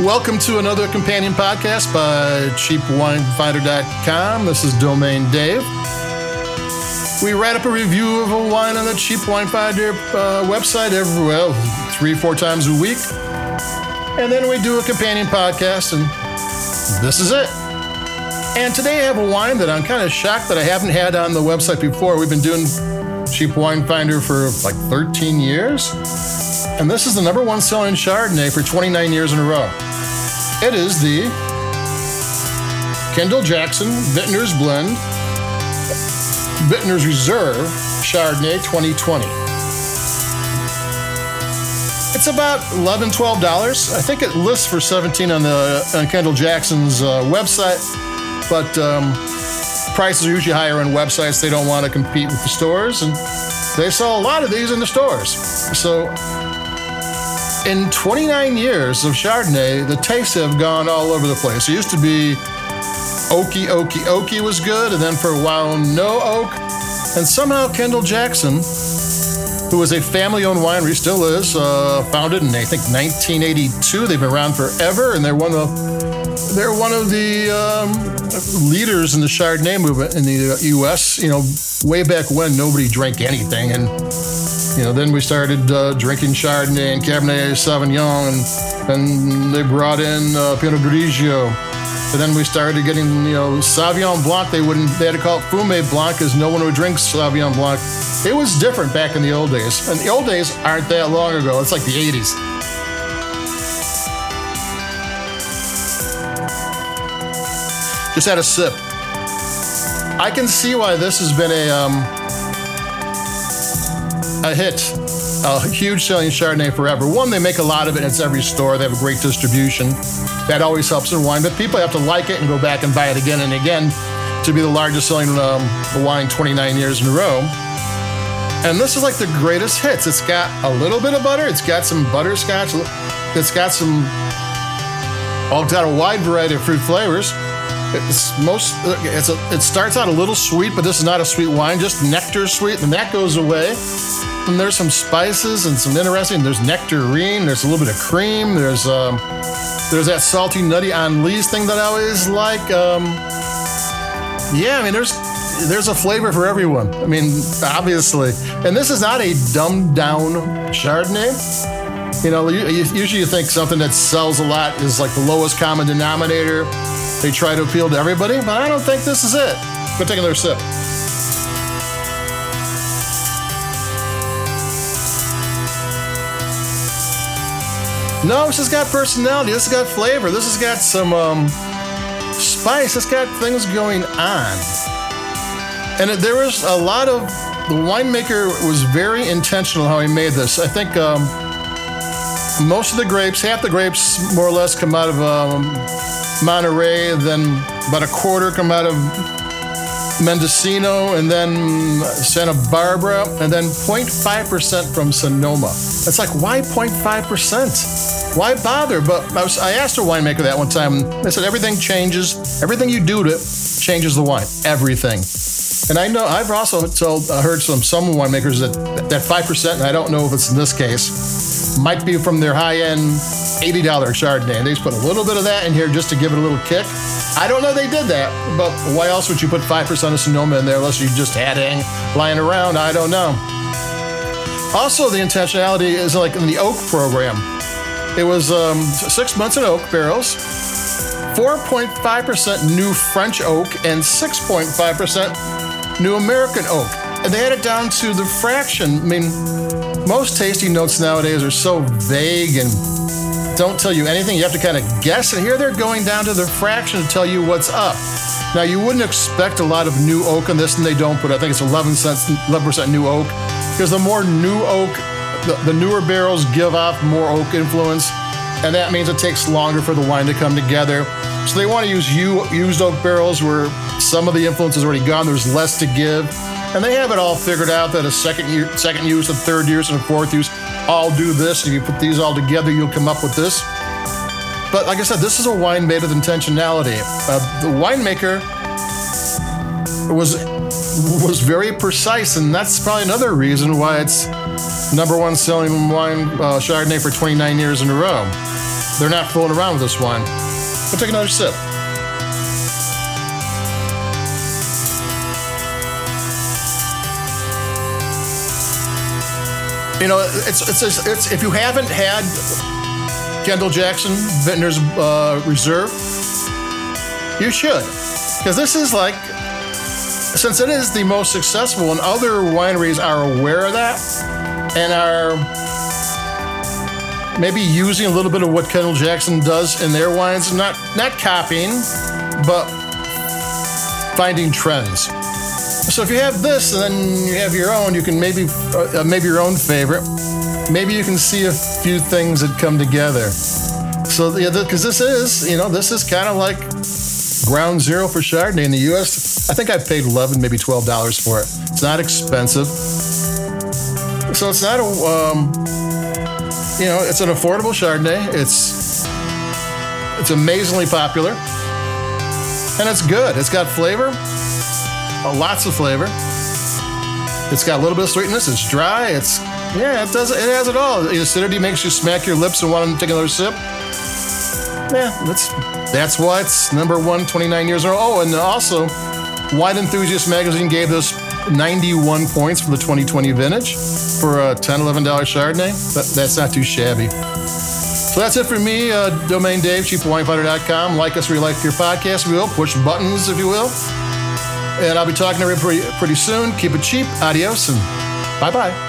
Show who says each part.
Speaker 1: Welcome to another companion podcast by CheapWineFinder.com. This is Domain Dave. We write up a review of a wine on the Cheap Wine Finder uh, website every well three four times a week, and then we do a companion podcast, and this is it. And today I have a wine that I'm kind of shocked that I haven't had on the website before. We've been doing Cheap Wine Finder for like 13 years, and this is the number one selling Chardonnay for 29 years in a row. It is the Kendall Jackson Vintner's Blend Vintner's Reserve Chardonnay 2020. It's about $11, $12. I think it lists for 17 on the on Kendall Jackson's uh, website, but um, prices are usually higher on websites. They don't want to compete with the stores, and they sell a lot of these in the stores. So in 29 years of Chardonnay, the tastes have gone all over the place. It used to be oaky, oaky, oaky was good, and then for a while, no oak. And somehow Kendall Jackson, who was a family owned winery, still is, uh, founded in, I think, 1982. They've been around forever, and they're one of they're one of the um, leaders in the Chardonnay movement in the U.S. You know, way back when nobody drank anything, and you know, then we started uh, drinking Chardonnay and Cabernet Sauvignon, and, they brought in uh, Pinot Grigio. And then we started getting, you know, Sauvignon Blanc. They wouldn't, they had to call it Fumé Blanc because no one would drink Sauvignon Blanc. It was different back in the old days. And the old days aren't that long ago. It's like the 80s. Just had a sip. I can see why this has been a um, a hit, a huge selling Chardonnay forever. One, they make a lot of it. It's every store. They have a great distribution. That always helps in wine. But people have to like it and go back and buy it again and again to be the largest selling um, wine 29 years in a row. And this is like the greatest hits. It's got a little bit of butter. It's got some butterscotch. It's got some. Oh, it's got a wide variety of fruit flavors. It's most. It's a, it starts out a little sweet, but this is not a sweet wine. Just nectar sweet, and that goes away. And there's some spices and some interesting. There's nectarine. There's a little bit of cream. There's um, there's that salty, nutty Anlise thing that I always like. Um, yeah, I mean, there's there's a flavor for everyone. I mean, obviously, and this is not a dumbed down Chardonnay. You know, usually you think something that sells a lot is like the lowest common denominator. They try to appeal to everybody, but I don't think this is it. Go take another sip. No, this has got personality. This has got flavor. This has got some um, spice. It's got things going on. And there was a lot of. The winemaker was very intentional how he made this. I think um, most of the grapes, half the grapes more or less come out of um, Monterey, then about a quarter come out of Mendocino, and then Santa Barbara, and then 0.5% from Sonoma. It's like, why 0.5%? Why bother? But I, was, I asked a winemaker that one time, they said everything changes. Everything you do to it changes the wine. Everything. And I know I've also told, uh, heard some some winemakers that that five percent, and I don't know if it's in this case, might be from their high end eighty dollar Chardonnay. And they just put a little bit of that in here just to give it a little kick. I don't know they did that, but why else would you put five percent of Sonoma in there unless you just had it lying around? I don't know. Also, the intentionality is like in the oak program. It was um, six months in oak barrels, 4.5% new French oak, and 6.5% New American Oak. And they had it down to the fraction. I mean, most tasting notes nowadays are so vague and don't tell you anything. You have to kind of guess. And here they're going down to the fraction to tell you what's up. Now, you wouldn't expect a lot of new oak in this, and they don't, but I think it's 11 cents, 11% new oak. Because the more new oak, the, the newer barrels give off more oak influence, and that means it takes longer for the wine to come together. So they want to use used oak barrels where some of the influence is already gone. There's less to give, and they have it all figured out that a second year, second use, a third use, and a fourth use all do this. And you put these all together, you'll come up with this. But like I said, this is a wine made with intentionality. Uh, the winemaker was was very precise, and that's probably another reason why it's number one selling wine uh, Chardonnay for 29 years in a row. they're not fooling around with this wine. We'll take another sip. You know, it's it's it's if you haven't had Kendall Jackson Vintner's uh, Reserve, you should, because this is like since it is the most successful, and other wineries are aware of that and are maybe using a little bit of what Kendall Jackson does in their wines, not not copying, but finding trends. So if you have this and then you have your own, you can maybe uh, maybe your own favorite. Maybe you can see a few things that come together. So yeah, because this is you know this is kind of like ground zero for Chardonnay in the U.S. I think I paid eleven, maybe twelve dollars for it. It's not expensive, so it's not a um, you know it's an affordable Chardonnay. It's it's amazingly popular, and it's good. It's got flavor lots of flavor. It's got a little bit of sweetness. It's dry. It's yeah, it does. It has it all. The acidity makes you smack your lips and want to take another sip. Yeah, that's that's why it's number one, 29 years old. Oh, and also, Wine Enthusiast magazine gave this 91 points for the 2020 vintage for a 10 $11 Chardonnay. But that's not too shabby. So that's it for me, uh, Domain Dave, cheapwinefinder.com. Like us, we like your podcast, we will. Push buttons, if you will. And I'll be talking to everybody pretty, pretty soon. Keep it cheap. Adios and bye bye.